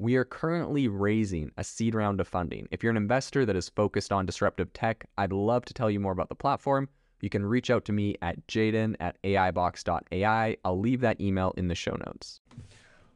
we are currently raising a seed round of funding. If you're an investor that is focused on disruptive tech, I'd love to tell you more about the platform. You can reach out to me at jaeden at aibox.ai. I'll leave that email in the show notes.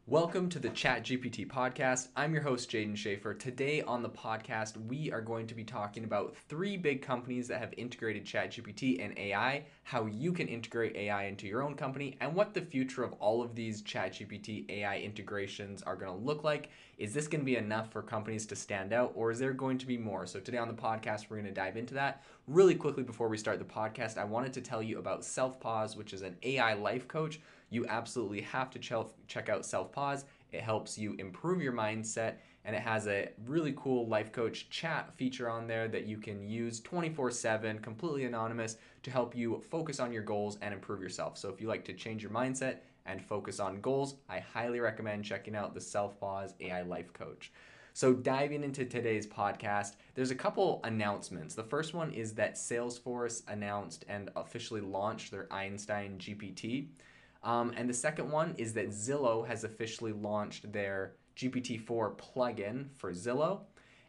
Welcome to the Chat GPT podcast. I'm your host, Jaeden Schafer. Today on the podcast, we are going to be talking about three big companies that have integrated ChatGPT and AI, how you can integrate AI into your own company, and what the future of all of these ChatGPT AI integrations are going to look like. Is this going to be enough for companies to stand out, or is there going to be more? So, today on the podcast, we're going to dive into that. Really quickly before we start the podcast, I wanted to tell you about Self Pause, which is an AI life coach you absolutely have to ch- check out Self Pause. It helps you improve your mindset and it has a really cool life coach chat feature on there that you can use 24 7, completely anonymous, to help you focus on your goals and improve yourself. So, if you like to change your mindset and focus on goals, I highly recommend checking out the Self Pause AI Life Coach. So, diving into today's podcast, there's a couple announcements. The first one is that Salesforce announced and officially launched their Einstein GPT. Um, and the second one is that Zillow has officially launched their GPT-4 plugin for Zillow.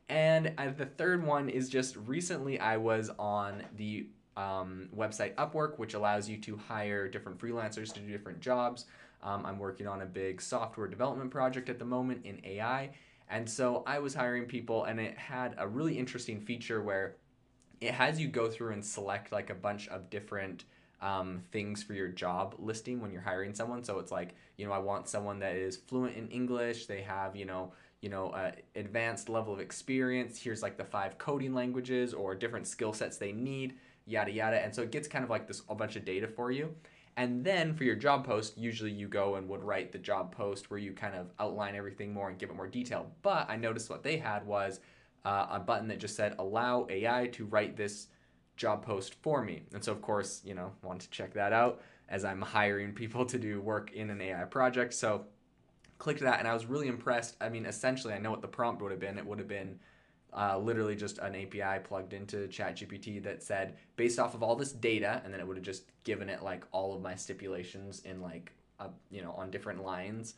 And uh, the third one is just recently I was on the um, website Upwork, which allows you to hire different freelancers to do different jobs. Um, I'm working on a big software development project at the moment in AI. And so I was hiring people, and it had a really interesting feature where it has you go through and select like a bunch of different um, things for your job listing when you're hiring someone. So it's like, you know, I want someone that is fluent in English. They have, you know, you know, uh, advanced level of experience. Here's like the five coding languages or different skill sets they need, yada yada. And so it gets kind of like this a bunch of data for you. And then for your job post, usually you go and would write the job post where you kind of outline everything more and give it more detail. But I noticed what they had was uh, a button that just said allow AI to write this job post for me. And so, of course, you know, want to check that out as I'm hiring people to do work in an AI project. So, clicked that and I was really impressed. I mean, essentially, I know what the prompt would have been. It would have been uh, literally just an API plugged into ChatGPT that said, based off of all this data, and then it would have just given it like all of my stipulations in like, a, you know, on different lines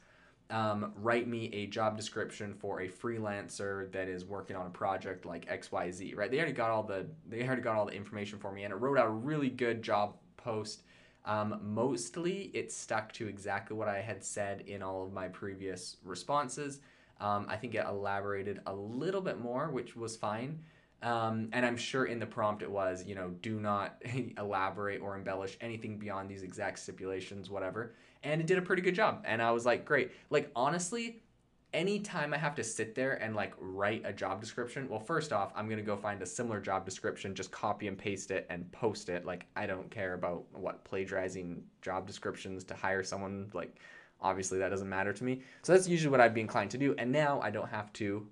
um, write me a job description for a freelancer that is working on a project like XYZ, right? They already got all the they already got all the information for me and it wrote out a really good job post. Um, mostly it stuck to exactly what I had said in all of my previous responses. Um, I think it elaborated a little bit more, which was fine. Um, and I'm sure in the prompt it was, you know, do not elaborate or embellish anything beyond these exact stipulations, whatever and it did a pretty good job. And I was like, great. Like honestly, anytime I have to sit there and like write a job description, well, first off, I'm gonna go find a similar job description, just copy and paste it and post it. Like I don't care about what plagiarizing job descriptions to hire someone. Like obviously that doesn't matter to me. So that's usually what I'd be inclined to do. And now I don't have to,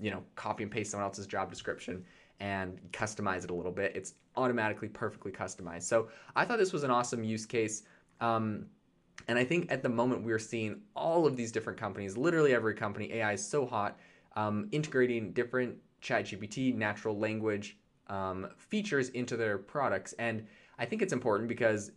you know, copy and paste someone else's job description and customize it a little bit. It's automatically perfectly customized. So I thought this was an awesome use case. Um, and I think at the moment we're seeing all of these different companies, literally every company, AI is so hot, um, integrating different ChatGPT, natural language um, features into their products. And I think it's important because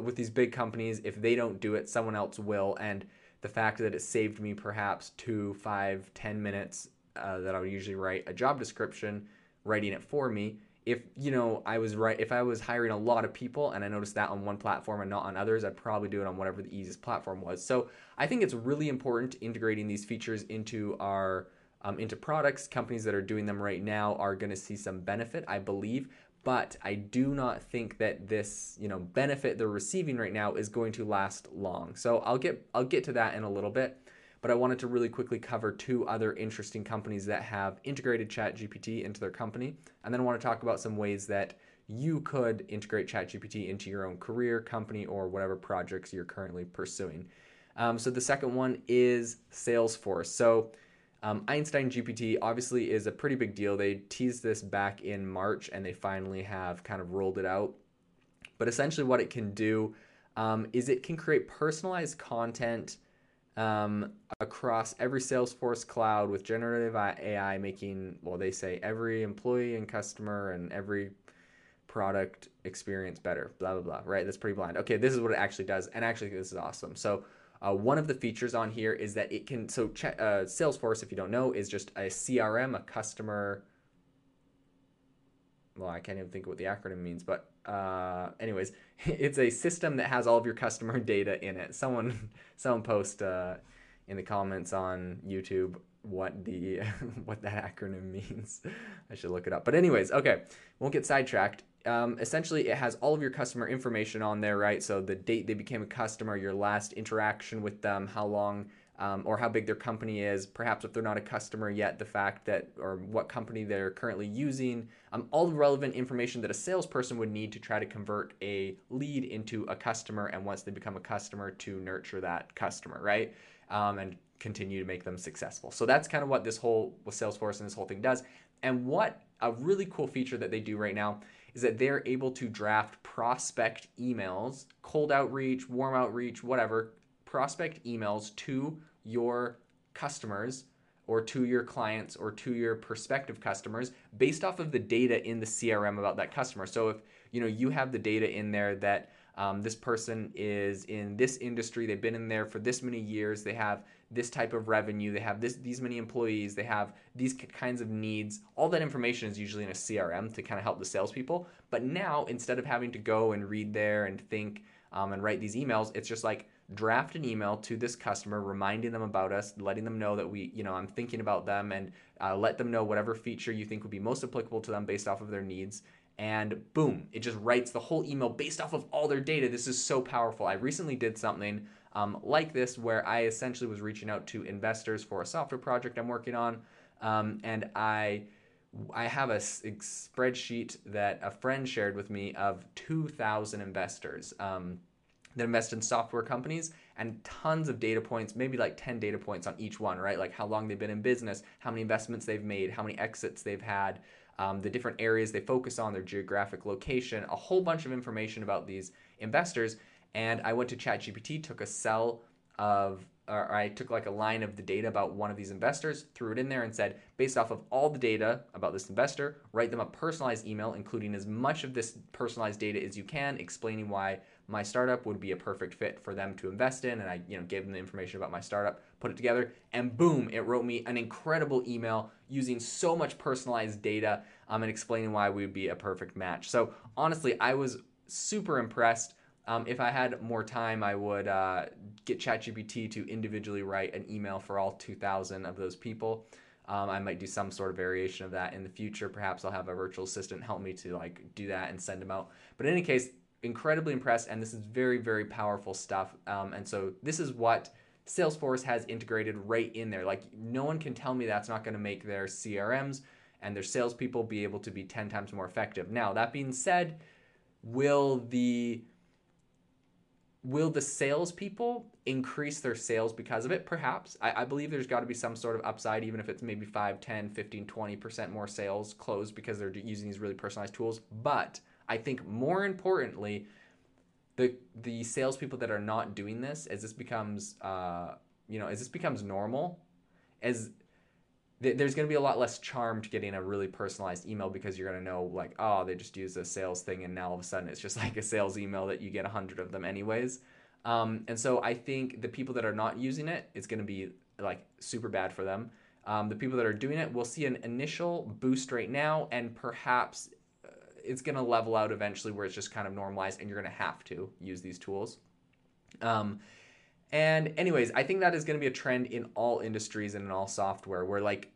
with these big companies, if they don't do it, someone else will. And the fact that it saved me perhaps two, five, ten minutes uh, that I would usually write a job description, writing it for me if you know I was right if I was hiring a lot of people and I noticed that on one platform and not on others, I'd probably do it on whatever the easiest platform was. So I think it's really important integrating these features into our um, into products. Companies that are doing them right now are going to see some benefit, I believe. But I do not think that this, you know, benefit they're receiving right now is going to last long. So I'll get I'll get to that in a little bit. But I wanted to really quickly cover two other interesting companies that have integrated ChatGPT into their company, and then I want to talk about some ways that you could integrate ChatGPT into your own career, company, or whatever projects you're currently pursuing. Um, so the second one is Salesforce. So um, Einstein GPT obviously is a pretty big deal. They teased this back in March and they finally have kind of rolled it out. But essentially, what it can do um, is it can create personalized content um, across every Salesforce cloud with generative AI making, well, they say every employee and customer and every product experience better, blah, blah, blah, right? That's pretty blind. Okay, this is what it actually does. And actually, this is awesome. So, uh, one of the features on here is that it can, so uh, Salesforce, if you don't know, is just a CRM, a customer. Well, I can't even think of what the acronym means, but uh, anyways, it's a system that has all of your customer data in it. Someone, someone post uh, in the comments on YouTube what the what that acronym means. I should look it up. But anyways, okay, won't get sidetracked um, essentially it has all of your customer information on there, right? So the date they became a customer, your last interaction with them, how long um, or how big their company is, perhaps if they're not a customer yet, the fact that or what company they're currently using, um, all the relevant information that a salesperson would need to try to convert a lead into a customer, and once they become a customer, to nurture that customer, right? Um, and continue to make them successful. So that's kind of what this whole with Salesforce and this whole thing does. And what a really cool feature that they do right now is that they're able to draft prospect emails, cold outreach, warm outreach, whatever, prospect emails to your customers or to your clients or to your prospective customers based off of the data in the CRM about that customer. So if you know you have the data in there that um, this person is in this industry, they've been in there for this many years, they have this type of revenue, they have this these many employees, they have these kinds of needs. All that information is usually in a CRM to kind of help the salespeople. But now instead of having to go and read there and think um, and write these emails, it's just like draft an email to this customer reminding them about us letting them know that we you know i'm thinking about them and uh, let them know whatever feature you think would be most applicable to them based off of their needs. And boom it just writes the whole email based off of all their data. This is so powerful. I recently did something um, like this, where I essentially was reaching out to investors for a software project I'm working on, um, and I I have a, a, spreadsheet that a friend shared with me of 2,000 investors. Um, that invest in software companies and tons of data points, maybe like 10 data points on each one, right? Like how long they've been in business, how many investments they've made, how many exits they've had, um, the different areas they focus on, their geographic location, a whole bunch of information about these investors. And I went to ChatGPT, took a cell of, or I took like a line of the data about one of these investors, threw it in there, and said, based off of all the data about this investor, write them a personalized email, including as much of this personalized data as you can, explaining why my startup would be a perfect fit for them to invest in. And I, you know, gave them the information about my startup, put it together, and boom, it wrote me an incredible email using so much personalized data um, and explaining why we would be a perfect match. So honestly, I was super impressed. Um, if I had more time, I would uh, get ChatGPT to individually write an email for all 2,000 of those people. Um, I might do some sort of variation of that in the future. Perhaps I'll have a virtual assistant help me to like do that and send them out. But in any case, incredibly impressed, and this is very, very powerful stuff. Um, and so this is what Salesforce has integrated right in there. Like no one can tell me that's not going to make their CRMs and their salespeople be able to be 10 times more effective. Now, that being said, will the will the salespeople increase their sales because of it? Perhaps. I, I believe there's got to be some sort of upside, even if it's maybe 5, 10, 15, 20% more sales closed because they're using these really personalized tools. But I think more importantly, the the salespeople that are not doing this, as this becomes, uh, you know, as this becomes normal, as there's going to be a lot less charm to getting a really personalized email because you're going to know like oh they just use a sales thing and now all of a sudden it's just like a sales email that you get a hundred of them anyways. Um, and so i think the people that are not using it it's going to be like super bad for them. Um, the people that are doing it will see an initial boost right now and perhaps it's going to level out eventually where it's just kind of normalized and you're going to have to use these tools. Um, and anyways, I think that is going to be a trend in all industries and in all software where like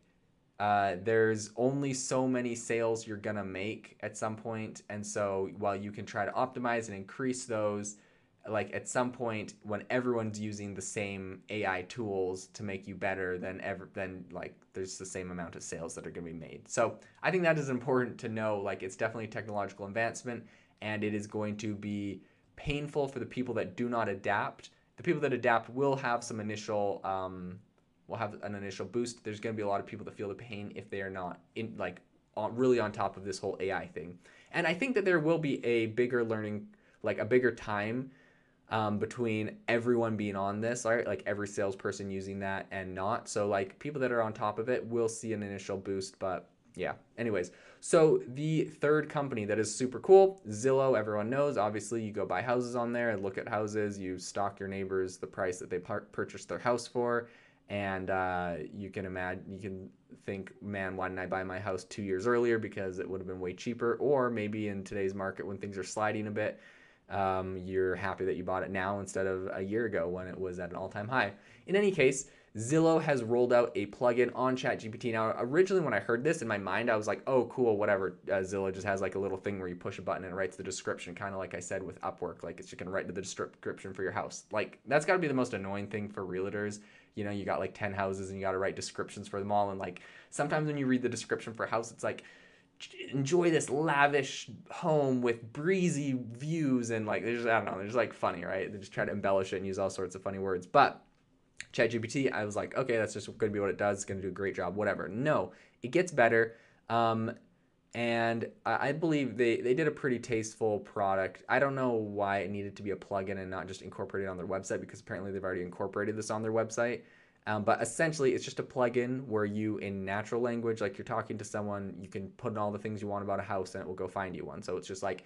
uh, there's only so many sales you're gonna make at some point, and so while you can try to optimize and increase those, like at some point when everyone's using the same AI tools to make you better, then ever then like there's the same amount of sales that are gonna be made. So I think that is important to know. Like it's definitely technological advancement, and it is going to be painful for the people that do not adapt. The people that adapt will have some initial um, will have an initial boost. There's going to be a lot of people that feel the pain if they are not in like on, really on top of this whole AI thing. And I think that there will be a bigger learning, like a bigger time um, between everyone being on this, right? Like every salesperson using that and not. So like people that are on top of it will see an initial boost, but yeah. Anyways, so the third company that is super cool, Zillow, everyone knows. Obviously, you go buy houses on there and look at houses. You stalk your neighbors the price that they par- purchased their house for, and uh, you can imagine you can think man why didn't i buy my house two years earlier because it would have been way cheaper or maybe in today's market when things are sliding a bit um, you're happy that you bought it now instead of a year ago when it was at an all-time high in any case Zillow has rolled out a plugin on ChatGPT. Now, originally when I heard this in my mind, I was like, "Oh, cool, whatever." Uh, Zillow just has like a little thing where you push a button and it writes the description, kind of like I said with Upwork. Like, it's can write the description for your house. Like, that's got to be the most annoying thing for realtors you know you got like 10 houses and you got to write descriptions for them all and like sometimes when you read the description for a house it's like enjoy this lavish home with breezy views and like there's I don't know, there's like funny, right? They just try to embellish it and use all sorts of funny words. But ChatGPT, I was like, okay, that's just going to be what it does. It's going to do a great job, whatever. No, it gets better. Um, and I believe they, they did a pretty tasteful product. I don't know why it needed to be a plugin and not just incorporated on their website because apparently they've already incorporated this on their website. Um, but essentially, it's just a plugin where you, in natural language, like you're talking to someone, you can put in all the things you want about a house and it will go find you one. So it's just like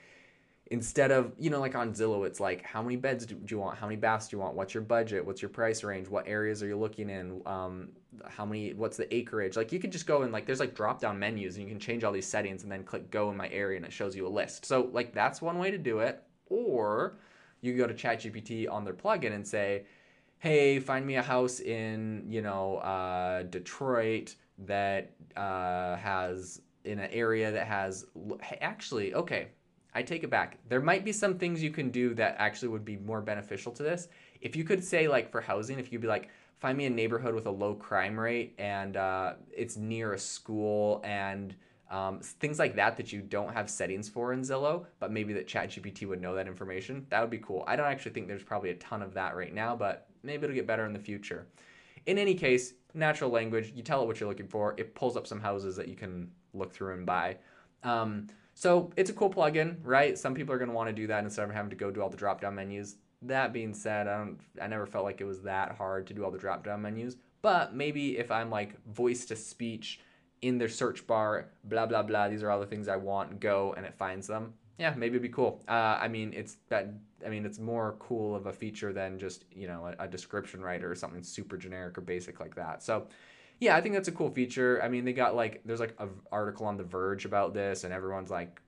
instead of you know like on zillow it's like how many beds do, you want? How many baths do you want? What's your budget? What's your price range? What areas are you looking in? Um, how many what's the acreage? Like you could just go and like there's like drop down menus and you can change all these settings and then click go in my area and it shows you a list. So like that's one way to do it. Or you go to chatgpt on their plugin and say hey find me a house in you know uh, detroit that uh, has in an area that has actually okay I take it back. There might be some things you can do that actually would be more beneficial to this. If you could say, like, for housing, if you'd be like, find me a neighborhood with a low crime rate and uh, it's near a school and um, things like that that you don't have settings for in Zillow, but maybe that ChatGPT would know that information. That would be cool. I don't actually think there's probably a ton of that right now, but maybe it'll get better in the future. In any case, natural language, you tell it what you're looking for, it pulls up some houses that you can look through and buy. Um, so it's a cool plugin, right? Some people are going to want to do that instead of having to go do all the drop down menus. That being said, I don't I never felt like it was that hard to do all the drop down menus. But maybe if I'm like voice to speech in their search bar, blah blah blah, these are all the things I want, go and it finds them. Yeah, maybe it'd be cool. Uh, I mean, it's that. I mean, it's more cool of a feature than just you know a, a description writer or something super generic or basic like that. So yeah, I think that's a cool feature. I mean, they got like there's like an article on The Verge about this, and everyone's like,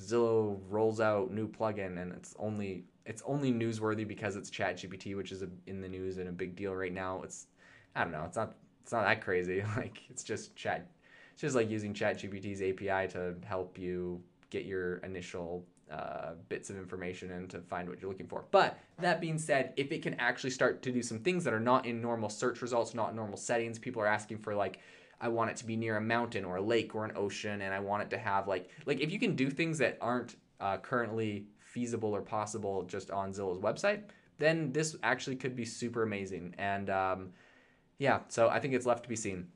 Zillow rolls out new plugin, and it's only it's only newsworthy because it's ChatGPT, which is a, in the news and a big deal right now. It's I don't know, it's not it's not that crazy. Like it's just chat, it's just like using ChatGPT's API to help you get your initial uh, bits of information and to find what you're looking for. But that being said, if it can actually start to do some things that are not in normal search results, not normal settings, people are asking for like, I want it to be near a mountain or a lake or an ocean, and I want it to have like, like if you can do things that aren't uh, currently feasible or possible just on Zillow's website, then this actually could be super amazing. And um, yeah, so I think it's left to be seen.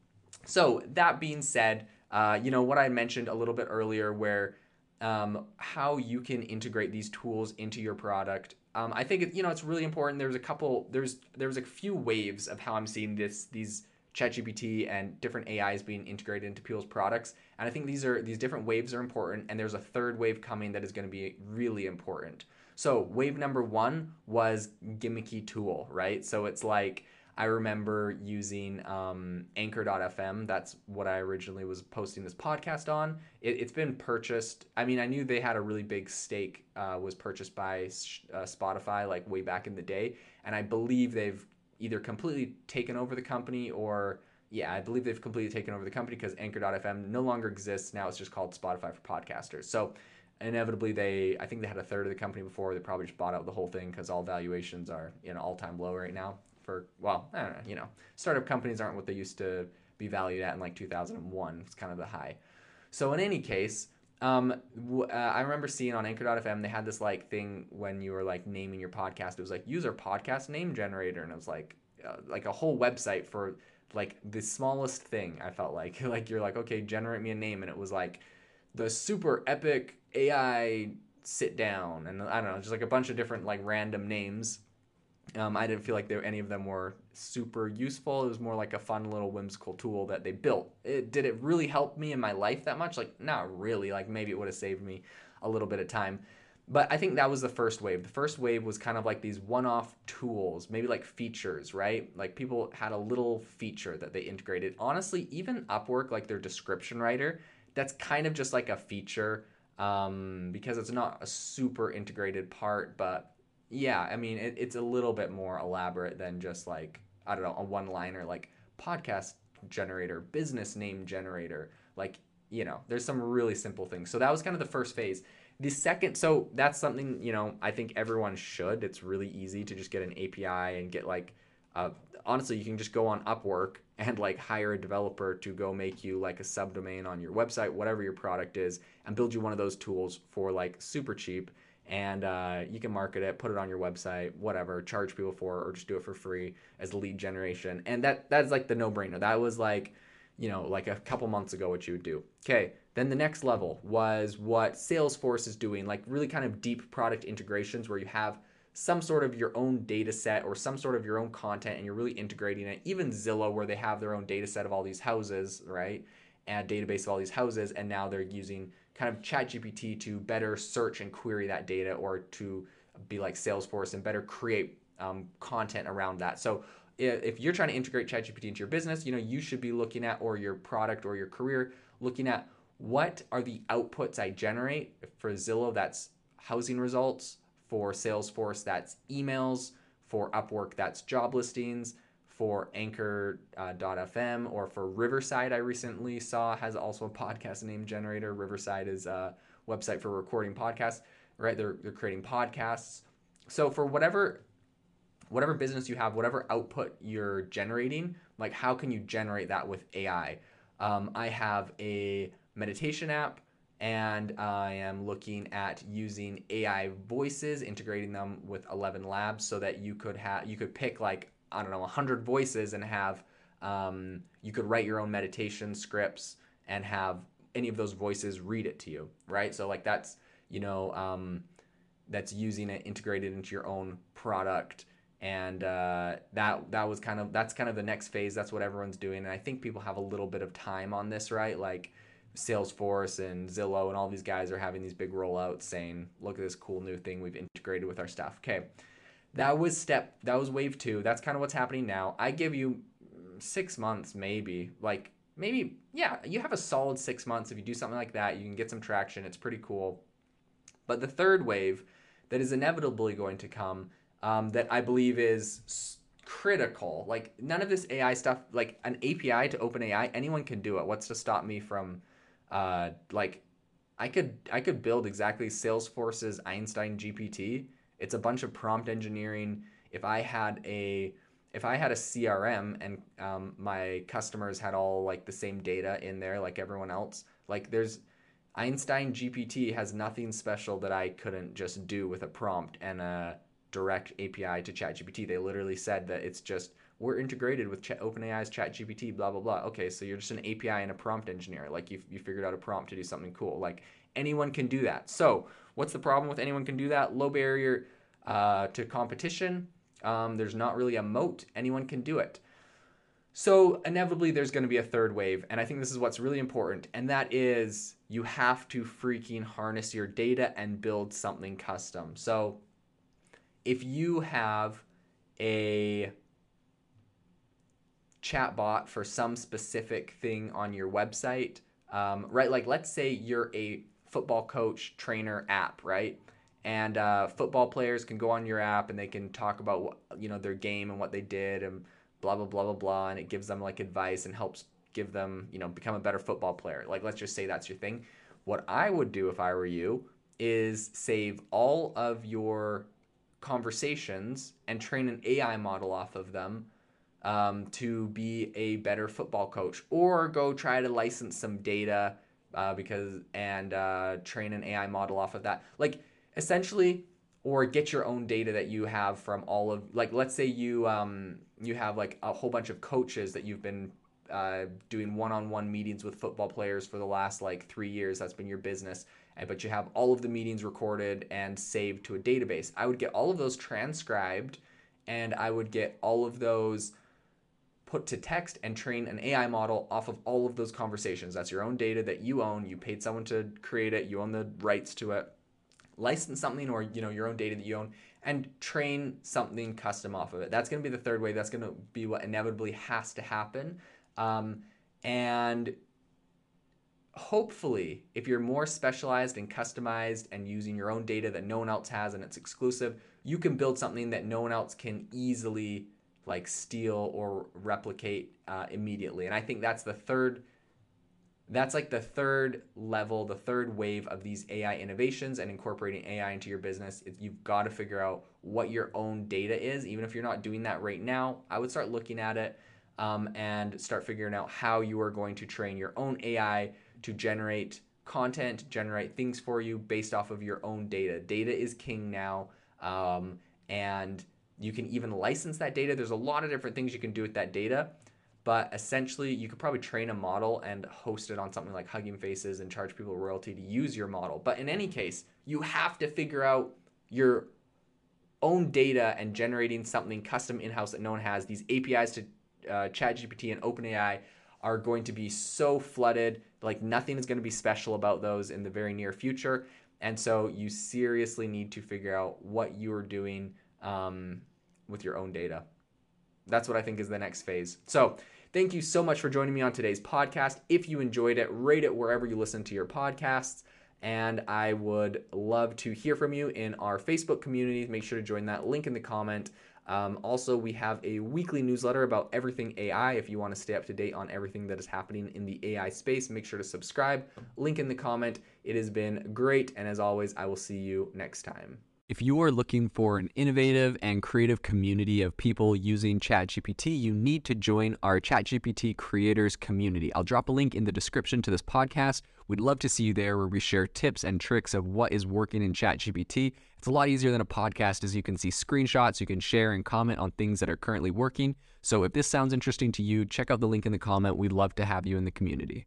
So that being said, uh, you know what I mentioned a little bit earlier, where um, how you can integrate these tools into your product. Um, I think it, you know it's really important. There's a couple. There's there's a few waves of how I'm seeing this these ChatGPT and different AIs being integrated into people's products, and I think these are these different waves are important. And there's a third wave coming that is going to be really important. So wave number one was gimmicky tool, right? So it's like I remember using um, Anchor.fm. That's what I originally was posting this podcast on. It, has been purchased. I mean, I knew they had a really big stake, uh, was purchased by uh, Spotify like way back in the day. And I believe they've either completely taken over the company or yeah, I believe they've completely taken over the company because Anchor.fm no longer exists. Now it's just called Spotify for podcasters. So inevitably, they I think they had a third of the company before. They probably just bought out the whole thing because all valuations are in all time low right now. For well, I don't know. You know, startup companies aren't what they used to be valued at in like 2001. It's kind of the high. So in any case, um, uh, I remember seeing on Anchor.fm they had this like thing when you were like naming your podcast. It was like use our podcast name generator, and it was like uh, like a whole website for like the smallest thing. I felt like like you're like okay, generate me a name, and it was like the super epic AI sit down, and I don't know, just like a bunch of different like random names um, I didn't feel like there, any of them were super useful. It was more like a fun little whimsical tool that they built. It, did it really help me in my life that much? Like, not really. Like, maybe it would have saved me a little bit of time. But I think that was the first wave. The first wave was kind of like these one off tools, maybe like features, right? Like people had a little feature that they integrated. Honestly, even Upwork, like their description writer, that's kind of just like a feature um, because it's not a super integrated part, but yeah, I mean, it, it's a little bit more elaborate than just like, I don't know, a one liner like podcast generator, business name generator. Like, you know, there's some really simple things. So that was kind of the first phase. The second, so that's something, you know, I think everyone should. It's really easy to just get an API and get like, uh, honestly, you can just go on Upwork and like hire a developer to go make you like a subdomain on your website, whatever your product is, and build you one of those tools for like super cheap and uh, you can market it, put it on your website, whatever, charge people for it, or just do it for free as lead generation. And that that's like the no brainer. That was like, you know, like a couple months ago what you would do. Okay, then the next level was what Salesforce is doing, like really kind of deep product integrations where you have some sort of your own data set or some sort of your own content and you're really integrating it. Even Zillow, where they have their own data set of all these houses, right? And database of all these houses, and now they're using kind of ChatGPT to better search and query that data or to be like Salesforce and better create um, content around that. So if you're trying to integrate ChatGPT into your business, you know, you should be looking at or your product or your career looking at what are the outputs I generate for Zillow that's housing results, for Salesforce that's emails, for Upwork that's job listings, for anchor.fm uh, or for Riverside, I recently saw has also a podcast name generator. Riverside is a website for recording podcasts, right? They're, they're creating podcasts. So for whatever whatever business you have, whatever output you're generating, like how can you generate that with AI? Um, I have a meditation app and I am looking at using AI voices, integrating them with 11 Labs so that you could have you could pick like I don't know, 100 voices and have, um, you could write your own meditation scripts and have any of those voices read it to you, right? So, like, that's, you know, um, that's using it integrated into your own product. And uh, that that was kind of that's kind of the next phase. That's what everyone's doing, and I think people have a little bit of time on this, right? Like Salesforce and Zillow and all these guys are having these big rollouts, saying, "Look at this cool new thing we've integrated with our stuff." Okay, that was step that was wave two. That's kind of what's happening now. I give you six months maybe. Like maybe yeah you have a solid six months. If you do something like that you can get some traction. It's pretty cool. But the third wave that is inevitably going to come um, that i believe is critical like none of this ai stuff like an api to open ai anyone can do it. What's to stop me from uh, like i could i could build exactly salesforce's einstein gpt it's a bunch of prompt engineering. If I had a if I had a CRM and um, my customers had all like the same data in there like everyone else, like there's Einstein GPT has nothing special that I couldn't just do with a prompt and a direct API to ChatGPT. They literally said that it's just we're integrated with Ch- OpenAI's ChatGPT, blah blah blah. Okay, so you're just an API and a prompt engineer. Like you you figured out a prompt to do something cool. Like anyone can do that. So what's the problem with anyone can do that? Low barrier uh, to competition. Um, there's not really a moat. Anyone can do it. So inevitably, there's going to be a third wave, and I think this is what's really important, and that is you have to freaking harness your data and build something custom. So if you have a chatbot for some specific thing on your website, um, right? Like, let's say you're a football coach trainer app, right? And uh, football players can go on your app and they can talk about what, you know their game and what they did and blah blah blah blah blah and it gives them like advice and helps give them you know become a better football player like let's just say that's your thing what i would do if i were you is save all of your conversations and train an ai model off of them um, to be a better football coach or go try to license some data uh, because and uh, train an ai model off of that. Like essentially or get your own data that you have from all of like let's say you um, you have like a whole bunch of coaches that you've been uh, doing one-on-one meetings with football players for the last like three years. That's been your business. But you have all of the meetings recorded and saved to a database. I would get all of those transcribed and i would get all of those put to text and train an ai model off of all of those conversations. That's your own data that you own. You paid someone to create it. You own the rights to it. License something or you know your own data that you own and train something custom off of it. That's going to be the third way. That's going to be what inevitably has to happen. Um, and hopefully if you're more specialized and customized and using your own data that no one else has and it's exclusive you can build something that no one else can easily like steal or replicate uh, immediately and i think that's the third that's like the third level, the third wave of these AI innovations and incorporating AI into your business. You've got to figure out what your own data is. Even if you're not doing that right now, I would start looking at it um, and start figuring out how you are going to train your own AI to generate content, generate things for you based off of your own data. Data is king now. Um, and you can even license that data. There's a lot of different things you can do with that data but essentially you could probably train a model and host it on something like Hugging Faces and charge people royalty to use your model. But in any case, you have to figure out your own data and generating something custom in-house that no one has. These APIs to uh, ChatGPT and OpenAI are going to be so flooded, like nothing is going to be special about those in the very near future. And so you seriously need to figure out what you are doing um, with your own data. That's what I think is the next phase. So Thank you so much for joining me on today's podcast. If you enjoyed it, rate it wherever you listen to your podcasts. And I would love to hear from you in our Facebook community. Make sure to join that link in the comment. Um, also, we have a weekly newsletter about everything AI. If you want to stay up to date on everything that is happening in the AI space, make sure to subscribe. Link in the comment. It has been great. And as always, I will see you next time. If you are looking for an innovative and creative community of people using ChatGPT, you need to join our ChatGPT creators community. I'll drop a link in the description to this podcast. We'd love to see you there where we share tips and tricks of what is working in ChatGPT. It's a lot easier than a podcast as you can see screenshots, you can share and comment on things that are currently working. So if this sounds interesting to you, check out the link in the comment. We'd love to have you in the community.